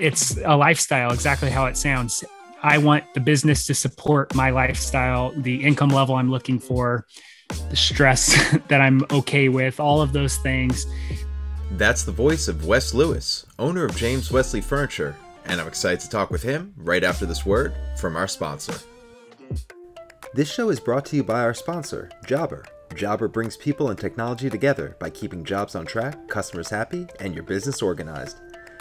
it's a lifestyle, exactly how it sounds. I want the business to support my lifestyle, the income level I'm looking for, the stress that I'm okay with, all of those things. That's the voice of Wes Lewis, owner of James Wesley Furniture, and I'm excited to talk with him right after this word from our sponsor. This show is brought to you by our sponsor, Jobber. Jobber brings people and technology together by keeping jobs on track, customers happy, and your business organized.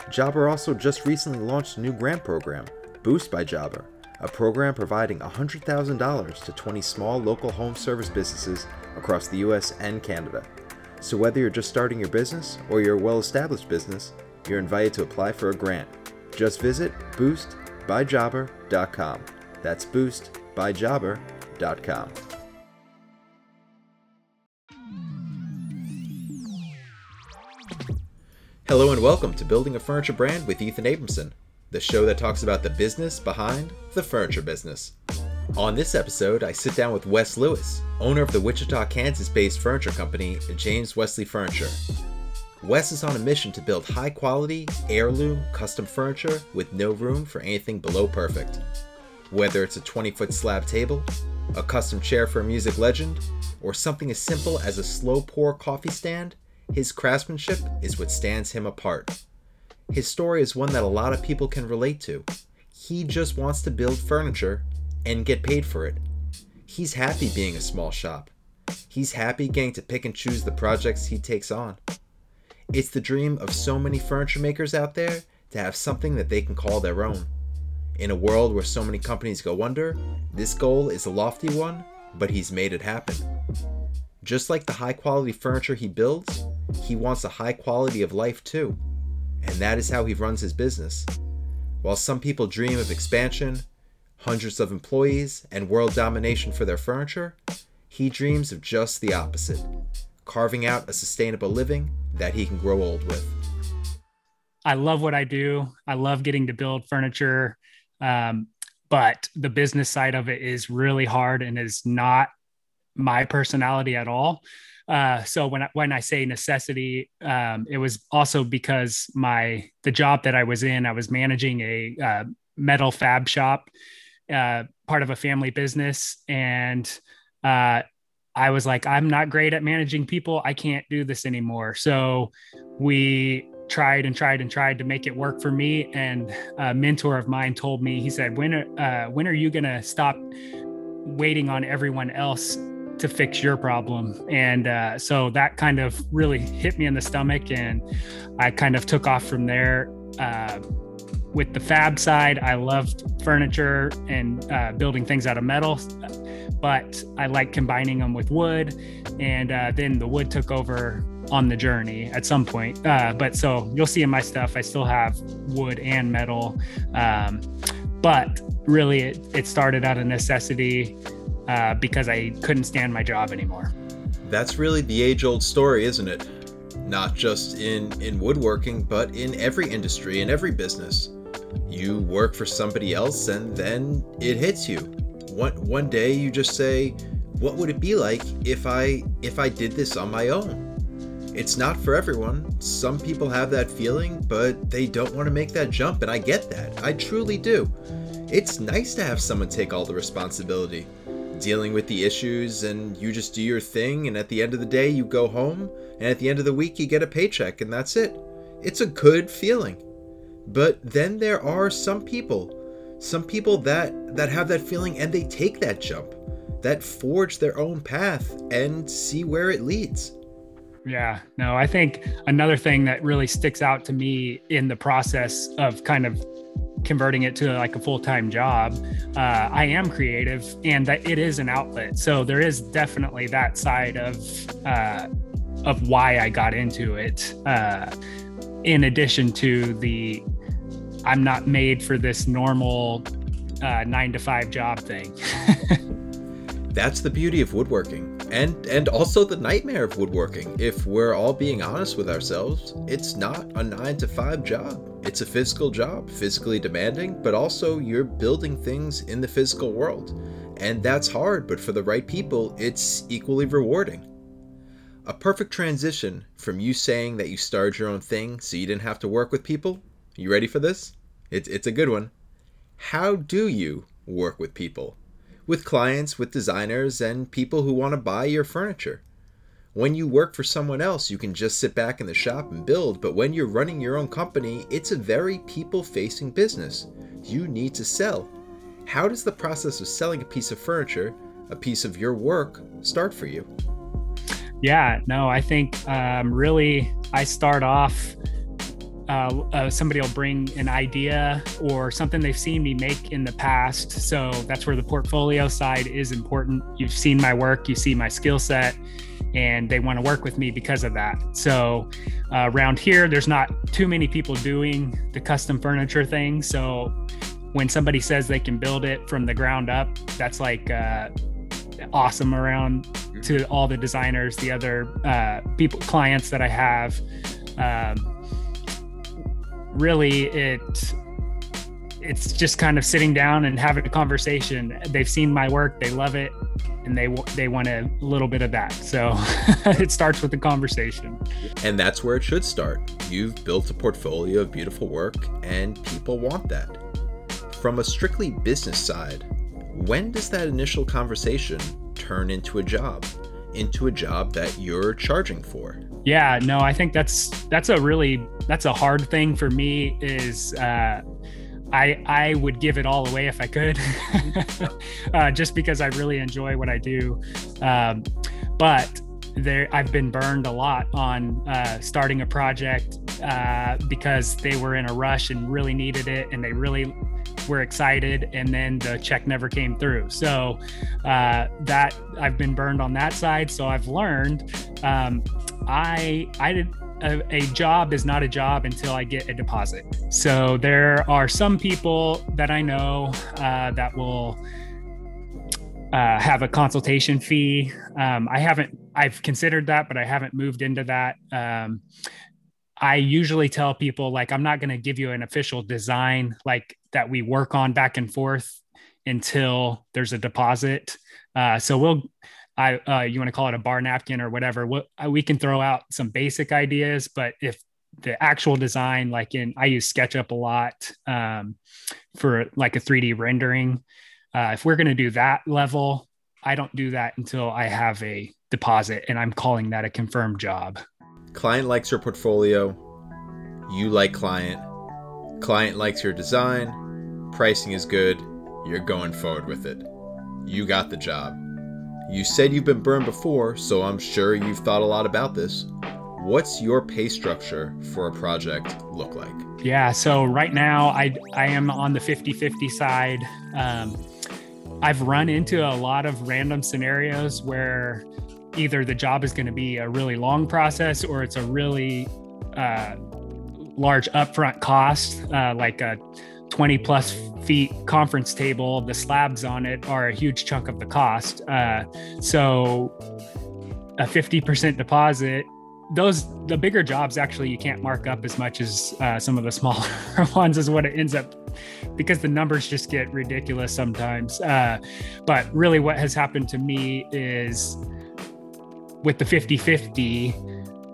Jobber also just recently launched a new grant program, Boost by Jobber, a program providing $100,000 to 20 small local home service businesses across the US and Canada. So, whether you're just starting your business or you're a well established business, you're invited to apply for a grant. Just visit boostbyjobber.com. That's boostbyjobber.com. Hello and welcome to Building a Furniture Brand with Ethan Abramson, the show that talks about the business behind the furniture business. On this episode, I sit down with Wes Lewis, owner of the Wichita, Kansas based furniture company, James Wesley Furniture. Wes is on a mission to build high quality, heirloom, custom furniture with no room for anything below perfect. Whether it's a 20 foot slab table, a custom chair for a music legend, or something as simple as a slow pour coffee stand, his craftsmanship is what stands him apart. His story is one that a lot of people can relate to. He just wants to build furniture and get paid for it. He's happy being a small shop. He's happy getting to pick and choose the projects he takes on. It's the dream of so many furniture makers out there to have something that they can call their own. In a world where so many companies go under, this goal is a lofty one, but he's made it happen. Just like the high quality furniture he builds, he wants a high quality of life too. And that is how he runs his business. While some people dream of expansion, hundreds of employees, and world domination for their furniture, he dreams of just the opposite carving out a sustainable living that he can grow old with. I love what I do. I love getting to build furniture. Um, but the business side of it is really hard and is not my personality at all. Uh, so when I, when I say necessity, um, it was also because my the job that I was in, I was managing a uh, metal fab shop, uh, part of a family business, and uh, I was like, I'm not great at managing people. I can't do this anymore. So we tried and tried and tried to make it work for me. And a mentor of mine told me, he said, "When uh, when are you gonna stop waiting on everyone else to fix your problem. And uh, so that kind of really hit me in the stomach. And I kind of took off from there. Uh, with the fab side, I loved furniture and uh, building things out of metal, but I like combining them with wood. And uh, then the wood took over on the journey at some point. Uh, but so you'll see in my stuff, I still have wood and metal. Um, but really, it, it started out of necessity uh, because I couldn't stand my job anymore. That's really the age old story, isn't it? Not just in, in woodworking, but in every industry, in every business. You work for somebody else and then it hits you. One, one day you just say, what would it be like if I if I did this on my own? It's not for everyone. Some people have that feeling, but they don't want to make that jump, and I get that. I truly do. It's nice to have someone take all the responsibility dealing with the issues and you just do your thing and at the end of the day you go home and at the end of the week you get a paycheck and that's it. It's a good feeling. But then there are some people, some people that that have that feeling and they take that jump, that forge their own path and see where it leads. Yeah, no, I think another thing that really sticks out to me in the process of kind of converting it to like a full-time job uh, i am creative and that it is an outlet. So there is definitely that side of uh, of why i got into it uh, in addition to the i'm not made for this normal uh, nine to five job thing. That's the beauty of woodworking and and also the nightmare of woodworking. If we're all being honest with ourselves it's not a 9 to 5 job. It's a physical job physically demanding but also you're building things in the physical world. And that's hard but for the right people it's equally rewarding. A perfect transition from you saying that you started your own thing so you didn't have to work with people. You ready for this? It's it's a good one. How do you work with people? With clients, with designers, and people who want to buy your furniture. When you work for someone else, you can just sit back in the shop and build, but when you're running your own company, it's a very people facing business. You need to sell. How does the process of selling a piece of furniture, a piece of your work, start for you? Yeah, no, I think um, really I start off. Uh, uh, somebody will bring an idea or something they've seen me make in the past. So that's where the portfolio side is important. You've seen my work, you see my skill set, and they want to work with me because of that. So uh, around here, there's not too many people doing the custom furniture thing. So when somebody says they can build it from the ground up, that's like uh, awesome around to all the designers, the other uh, people, clients that I have. Um, really, it it's just kind of sitting down and having a conversation. They've seen my work, they love it, and they they want a little bit of that. So it starts with the conversation. And that's where it should start. You've built a portfolio of beautiful work, and people want that. From a strictly business side, when does that initial conversation turn into a job? Into a job that you're charging for? Yeah, no, I think that's that's a really that's a hard thing for me is uh I I would give it all away if I could, uh, just because I really enjoy what I do. Um, but there, I've been burned a lot on uh, starting a project uh, because they were in a rush and really needed it, and they really were excited, and then the check never came through. So uh, that I've been burned on that side. So I've learned um, I I did. A, a, job is not a job until I get a deposit. So there are some people that I know uh, that will uh, have a consultation fee. Um, I haven't, I've considered that, but I haven't moved into that. Um, I usually tell people like I'm not going to give you an official design like that we work on back and forth until there's a deposit. Uh, so we'll, I, uh, you want to call it a bar napkin or whatever. we uh, we can throw out some basic ideas, but if the actual design, like in, I use SketchUp a lot um, for like a 3D rendering. Uh, if we're going to do that level, I don't do that until I have a deposit, and I'm calling that a confirmed job. Client likes your portfolio. You like client. Client likes your design. Pricing is good. You're going forward with it. You got the job. You said you've been burned before, so I'm sure you've thought a lot about this. What's your pay structure for a project look like? Yeah, so right now I I am on the 50-50 side. Um, I've run into a lot of random scenarios where either the job is going to be a really long process or it's a really uh, large upfront cost, uh, like a 20 plus feet conference table. The slabs on it are a huge chunk of the cost. Uh, so a 50% deposit those the bigger jobs actually you can't mark up as much as uh, some of the smaller ones is what it ends up because the numbers just get ridiculous sometimes uh, but really what has happened to me is with the 50 50,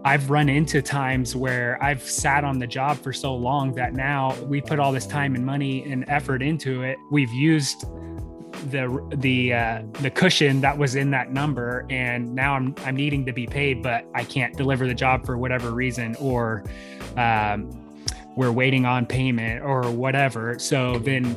I've run into times where I've sat on the job for so long that now we put all this time and money and effort into it. We've used the the uh, the cushion that was in that number, and now I'm I'm needing to be paid, but I can't deliver the job for whatever reason, or um, we're waiting on payment or whatever. So then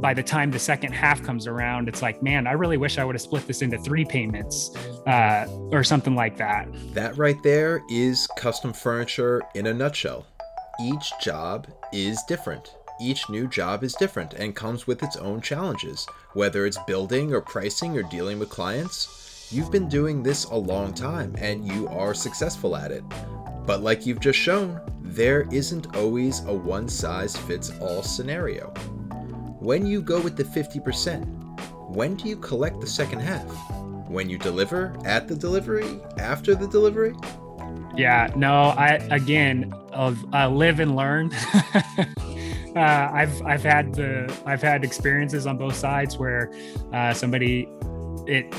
by the time the second half comes around, it's like, man, I really wish I would have split this into three payments uh, or something like that. That right there is custom furniture in a nutshell. Each job is different. Each new job is different and comes with its own challenges, whether it's building or pricing or dealing with clients. You've been doing this a long time and you are successful at it. But like you've just shown, there isn't always a one size fits all scenario. When you go with the 50%, when do you collect the second half? When you deliver, at the delivery, after the delivery? Yeah, no, I again, of uh, live and learn. uh, I've I've had the I've had experiences on both sides where uh, somebody it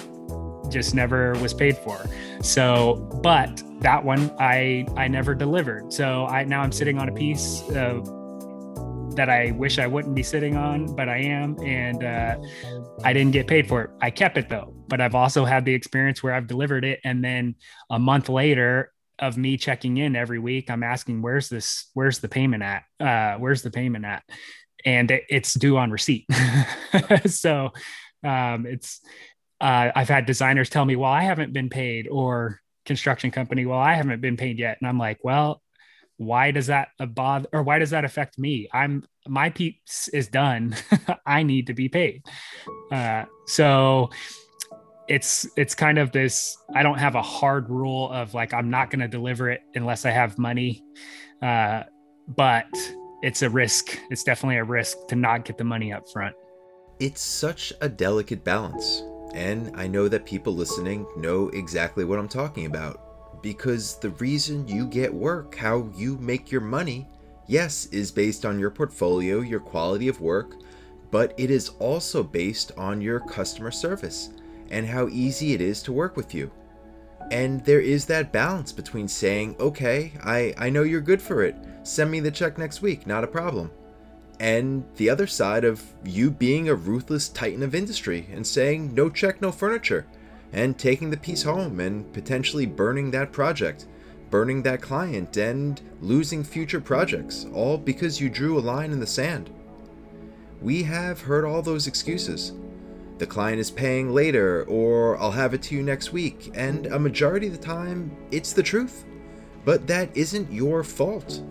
just never was paid for. So, but that one I I never delivered. So I now I'm sitting on a piece of that I wish I wouldn't be sitting on, but I am. And uh, I didn't get paid for it. I kept it though. But I've also had the experience where I've delivered it. And then a month later, of me checking in every week, I'm asking, where's this, where's the payment at? Uh, where's the payment at? And it, it's due on receipt. so um, it's, uh, I've had designers tell me, well, I haven't been paid, or construction company, well, I haven't been paid yet. And I'm like, well, why does that bother or why does that affect me? I'm my piece is done. I need to be paid. Uh, so it's it's kind of this i don't have a hard rule of like i'm not going to deliver it unless i have money uh, but it's a risk it's definitely a risk to not get the money up front it's such a delicate balance and i know that people listening know exactly what i'm talking about because the reason you get work how you make your money yes is based on your portfolio your quality of work but it is also based on your customer service and how easy it is to work with you. And there is that balance between saying, okay, I, I know you're good for it, send me the check next week, not a problem. And the other side of you being a ruthless titan of industry and saying, no check, no furniture, and taking the piece home and potentially burning that project, burning that client, and losing future projects, all because you drew a line in the sand. We have heard all those excuses the client is paying later, or I'll have it to you next week, and a majority of the time, it's the truth. But that isn't your fault.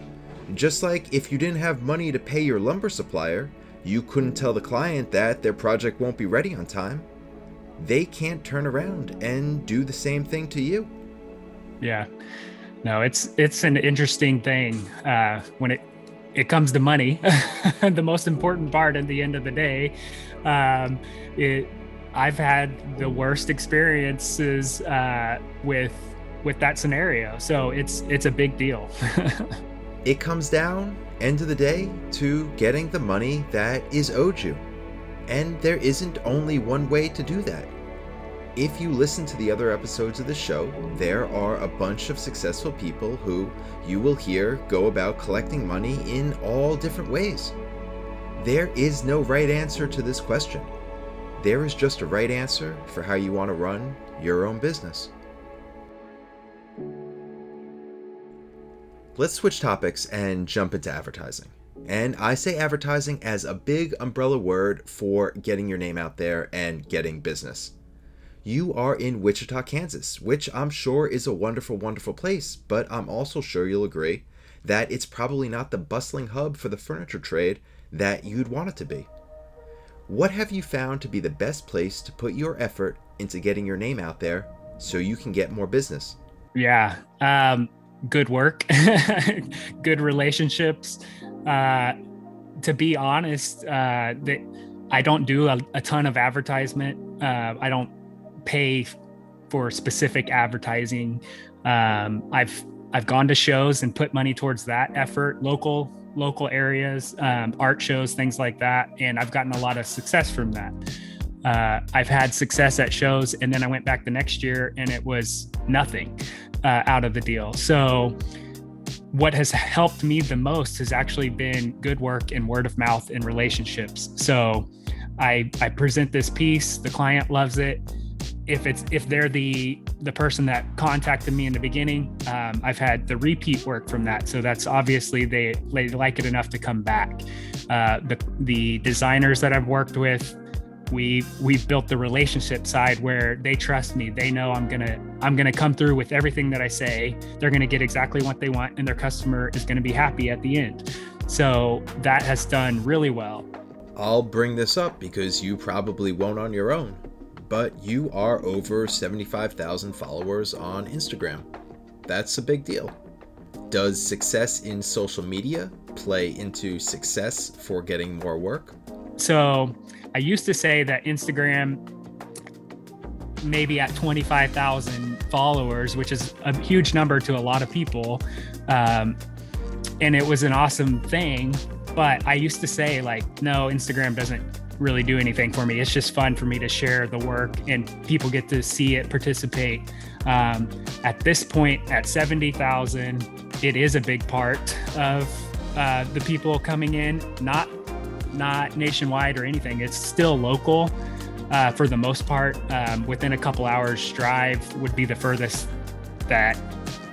Just like if you didn't have money to pay your lumber supplier, you couldn't tell the client that their project won't be ready on time. They can't turn around and do the same thing to you. Yeah. No, it's it's an interesting thing uh, when it it comes to money, the most important part at the end of the day. Um, it, I've had the worst experiences uh, with with that scenario, so it's it's a big deal. it comes down, end of the day, to getting the money that is owed you, and there isn't only one way to do that. If you listen to the other episodes of the show, there are a bunch of successful people who you will hear go about collecting money in all different ways. There is no right answer to this question. There is just a right answer for how you want to run your own business. Let's switch topics and jump into advertising. And I say advertising as a big umbrella word for getting your name out there and getting business you are in Wichita, Kansas, which I'm sure is a wonderful, wonderful place, but I'm also sure you'll agree that it's probably not the bustling hub for the furniture trade that you'd want it to be. What have you found to be the best place to put your effort into getting your name out there so you can get more business? Yeah. Um, good work, good relationships. Uh, to be honest, uh, that I don't do a, a ton of advertisement. Uh, I don't pay for specific advertising. Um, I've I've gone to shows and put money towards that effort, local local areas, um, art shows, things like that, and I've gotten a lot of success from that. Uh, I've had success at shows, and then I went back the next year, and it was nothing uh, out of the deal. So, what has helped me the most has actually been good work and word of mouth and relationships. So, I I present this piece, the client loves it. If it's if they're the the person that contacted me in the beginning um, i've had the repeat work from that. So that's obviously they they like it enough to come back. Uh, the the designers that i've worked with we we've built the relationship side where they trust me they know i'm gonna i'm gonna come through with everything that i say they're gonna get exactly what they want and their customer is gonna be happy at the end so that has done really well i'll bring this up because you probably won't on your own but you are over 75,000 followers on Instagram. That's a big deal. Does success in social media play into success for getting more work? So, I used to say that Instagram maybe at 25,000 followers, which is a huge number to a lot of people. Um, and it was an awesome thing. But I used to say, like, no, Instagram doesn't really do anything for me. It's just fun for me to share the work and people get to see it, participate. Um, at this point, at 70,000, it is a big part of uh, the people coming in, not not nationwide or anything. It's still local uh, for the most part. Um, within a couple hours drive would be the furthest that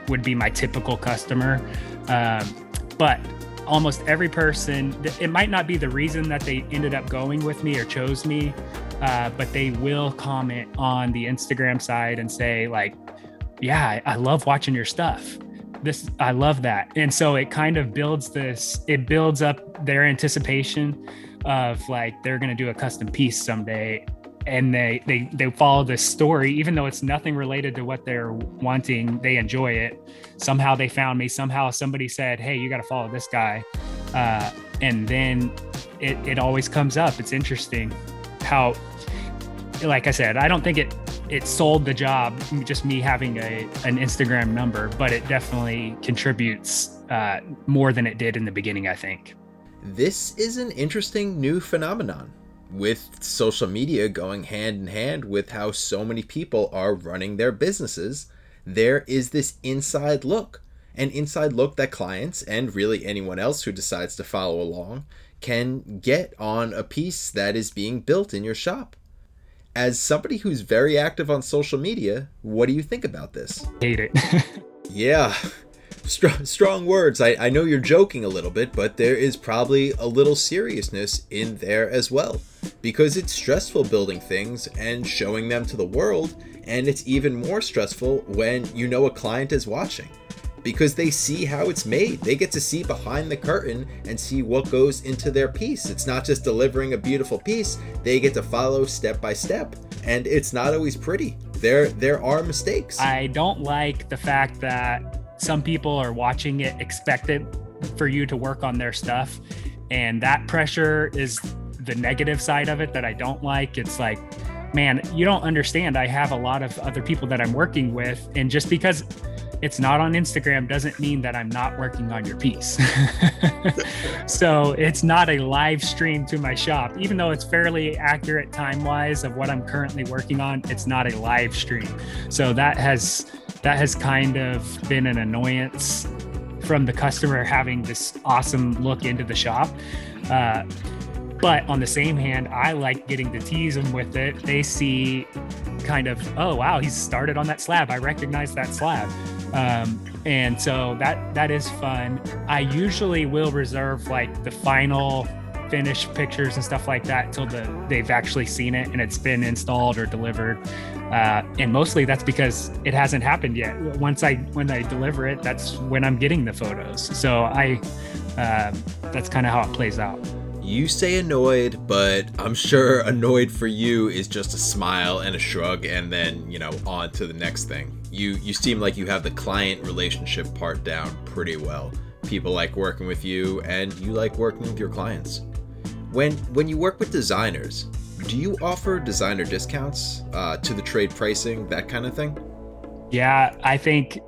would be my typical customer. Um, but almost every person, it might not be the reason that they ended up going with me or chose me, uh, but they will comment on the Instagram side and say, like, yeah, I love watching your stuff. This, I love that. And so it kind of builds this, it builds up their anticipation of like, they're going to do a custom piece someday. And they they they follow this story even though it's nothing related to what they're wanting they enjoy it. Somehow they found me. Somehow somebody said hey you got to follow this guy. Uh, and then it, it always comes up. It's interesting how like i said i don't think it it sold the job just me having a an instagram number but it definitely contributes uh, more than it did in the beginning i think this is an interesting new phenomenon with social media going hand in hand with how so many people are running their businesses, there is this inside look. An inside look that clients and really anyone else who decides to follow along can get on a piece that is being built in your shop. As somebody who's very active on social media, what do you think about this? Hate it. yeah, strong, strong words. I, I know you're joking a little bit, but there is probably a little seriousness in there as well. Because it's stressful building things and showing them to the world, and it's even more stressful when you know a client is watching. Because they see how it's made. They get to see behind the curtain and see what goes into their piece. It's not just delivering a beautiful piece, they get to follow step by step. And it's not always pretty. There there are mistakes. I don't like the fact that some people are watching it expected for you to work on their stuff and that pressure is the negative side of it that i don't like it's like man you don't understand i have a lot of other people that i'm working with and just because it's not on instagram doesn't mean that i'm not working on your piece so it's not a live stream to my shop even though it's fairly accurate time wise of what i'm currently working on it's not a live stream so that has that has kind of been an annoyance from the customer having this awesome look into the shop. Uh, but on the same hand, I like getting to tease them with it. They see kind of, oh wow, he's started on that slab. I recognize that slab. Um, and so that that is fun. I usually will reserve like the final finished pictures and stuff like that until the they've actually seen it and it's been installed or delivered. Uh, and mostly that's because it hasn't happened yet. Once I when I deliver it, that's when I'm getting the photos. So I uh, that's kind of how it plays out. You say annoyed, but I'm sure annoyed for you is just a smile and a shrug, and then you know on to the next thing. You you seem like you have the client relationship part down pretty well. People like working with you, and you like working with your clients. When when you work with designers, do you offer designer discounts uh, to the trade pricing, that kind of thing? Yeah, I think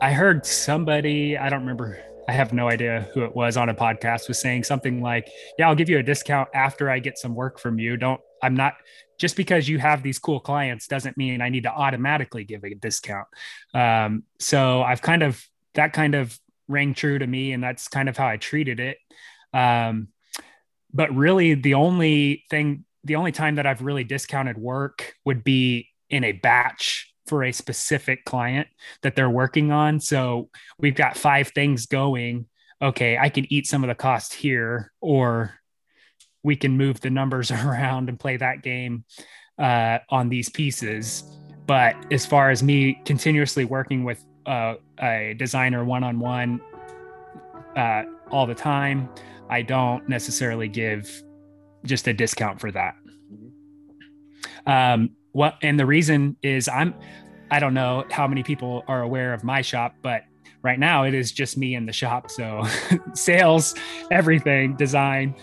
I heard somebody, I don't remember, I have no idea who it was on a podcast, was saying something like, Yeah, I'll give you a discount after I get some work from you. Don't, I'm not, just because you have these cool clients doesn't mean I need to automatically give a discount. Um, so I've kind of, that kind of rang true to me, and that's kind of how I treated it. Um, but really the only thing the only time that I've really discounted work would be in a batch for a specific client that they're working on. So we've got five things going. Okay, I can eat some of the cost here, or we can move the numbers around and play that game uh, on these pieces. But as far as me continuously working with uh, a designer one on one all the time, I don't necessarily give just a discount for that. Um, what and the reason is I'm I don't know how many people are aware of my shop, but right now it is just me in the shop. So sales, everything, design,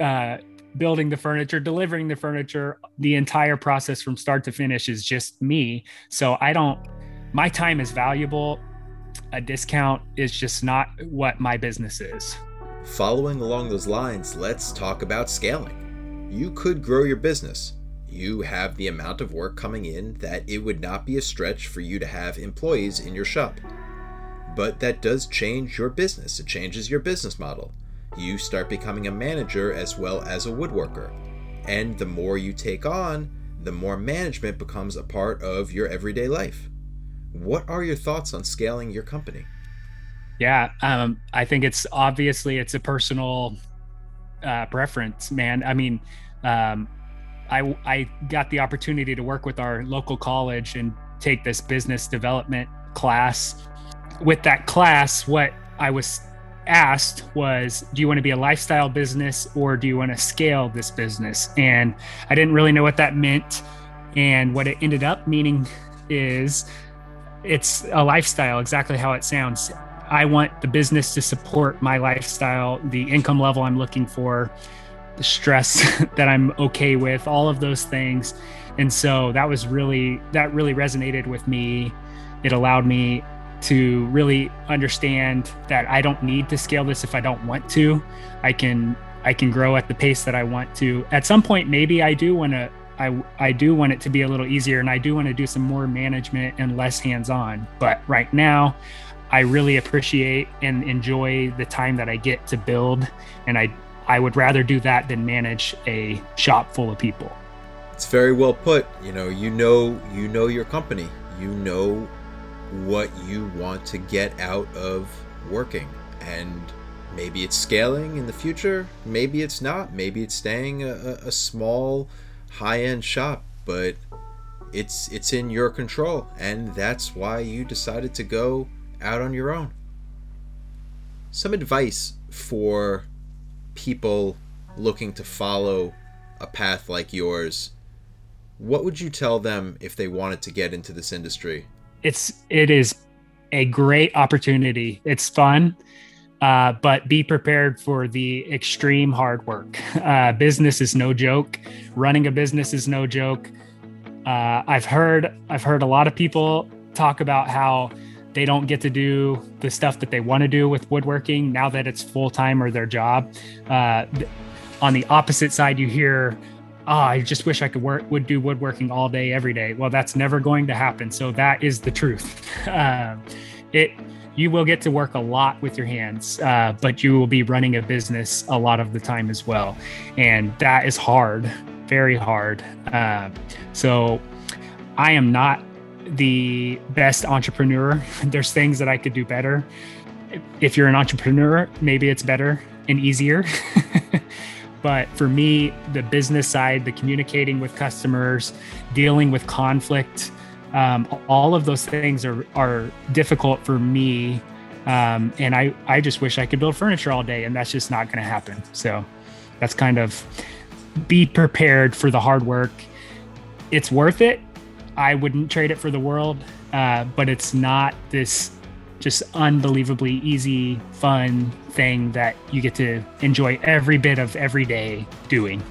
uh, building the furniture, delivering the furniture, the entire process from start to finish is just me. So I don't my time is valuable. A discount is just not what my business is. Following along those lines, let's talk about scaling. You could grow your business. You have the amount of work coming in that it would not be a stretch for you to have employees in your shop. but that does change your business. It changes your business model. You start becoming a manager as well as a woodworker. And the more you take on, the more management becomes a part of your everyday life. What are your thoughts on scaling your company? Yeah, um, I think it's obviously it's a personal uh, preference, man. I mean, um, I I got the opportunity to work with our local college and take this business development class. With that class, what I was asked was, Do you want to be a lifestyle business or do you want to scale this business? And I didn't really know what that meant. And what it ended up meaning is it's a lifestyle, exactly how it sounds. I want the business to support my lifestyle, the income level I'm looking for, the stress that I'm okay with, all of those things. And so that was really, that really resonated with me. It allowed me to really understand that I don't need to scale this if I don't want to. I can, I can grow at the pace that I want to. At some point, maybe I do want to I, I do want it to be a little easier and I do want to do some more management and less hands on. But right now, I really appreciate and enjoy the time that I get to build. And I, I would rather do that than manage a shop full of people. It's very well put. You know, you know, you know your company. You know what you want to get out of working. And maybe it's scaling in the future. Maybe it's not. Maybe it's staying a, a small, high-end shop. But it's it's in your control, and that's why you decided to go out on your own. Some advice for people looking to follow a path like yours. What would you tell them if they wanted to get into this industry? It's it is a great opportunity. It's fun. Uh, but be prepared for the extreme hard work. Uh, business is no joke. Running a business is no joke. Uh, I've heard I've heard a lot of people talk about how they don't get to do the stuff that they want to do with woodworking now that it's full time or their job. Uh, on the opposite side, you hear, "Oh, I just wish I could work would do woodworking all day, every day." Well, that's never going to happen. So that is the truth. Uh, it you will get to work a lot with your hands, uh, but you will be running a business a lot of the time as well, and that is hard, very hard. Uh, so I am not the best entrepreneur. There's things that I could do better. If you're an entrepreneur, maybe it's better and easier. but for me, the business side, the communicating with customers, dealing with conflict, um, all of those things are, are difficult for me. Um, and I, I just wish I could build furniture all day, and that's just not going to happen. So that's kind of be prepared for the hard work. It's worth it I wouldn't trade it for the world, uh, but it's not this just unbelievably easy, fun thing that you get to enjoy every bit of every day doing.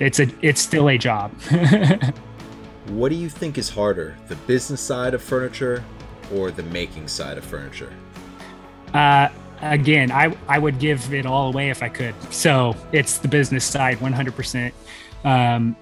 It's a it's still a job. what do you think is harder, the business side of furniture or the making side of furniture? Uh, again, I I would give it all away if I could. So it's the business side, 100%. Um,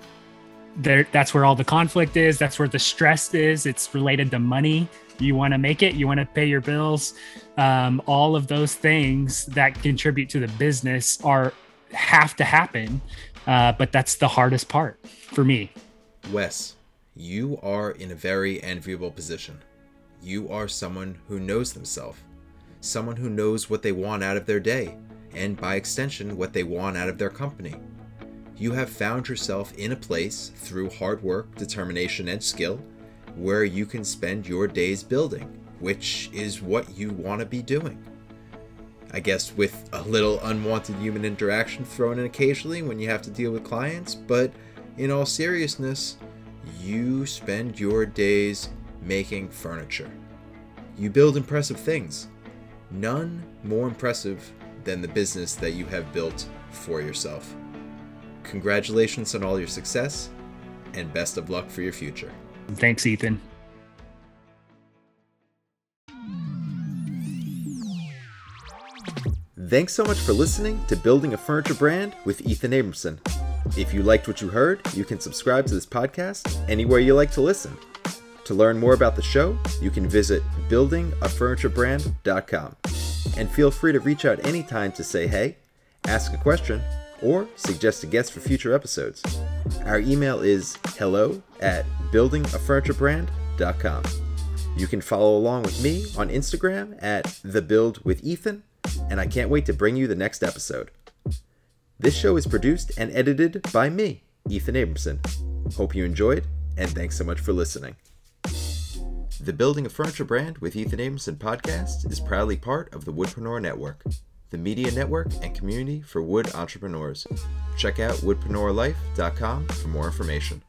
there that's where all the conflict is that's where the stress is it's related to money you want to make it you want to pay your bills. Um, all of those things that contribute to the business are have to happen uh, but that's the hardest part for me. Wes you are in a very enviable position. You are someone who knows themselves someone who knows what they want out of their day and by extension what they want out of their company. You have found yourself in a place through hard work, determination, and skill where you can spend your days building, which is what you want to be doing. I guess with a little unwanted human interaction thrown in occasionally when you have to deal with clients, but in all seriousness, you spend your days making furniture. You build impressive things, none more impressive than the business that you have built for yourself. Congratulations on all your success, and best of luck for your future. Thanks, Ethan. Thanks so much for listening to Building a Furniture Brand with Ethan Abramson. If you liked what you heard, you can subscribe to this podcast anywhere you like to listen. To learn more about the show, you can visit buildingafurniturebrand.com. And feel free to reach out anytime to say hey, ask a question, or suggest a guest for future episodes. Our email is hello at buildingafurniturebrand.com. You can follow along with me on Instagram at the build with Ethan, and I can't wait to bring you the next episode. This show is produced and edited by me, Ethan Abramson. Hope you enjoyed, and thanks so much for listening. The Building a Furniture Brand with Ethan Abramson podcast is proudly part of the Woodpreneur Network, the media network and community for wood entrepreneurs. Check out woodpreneurlife.com for more information.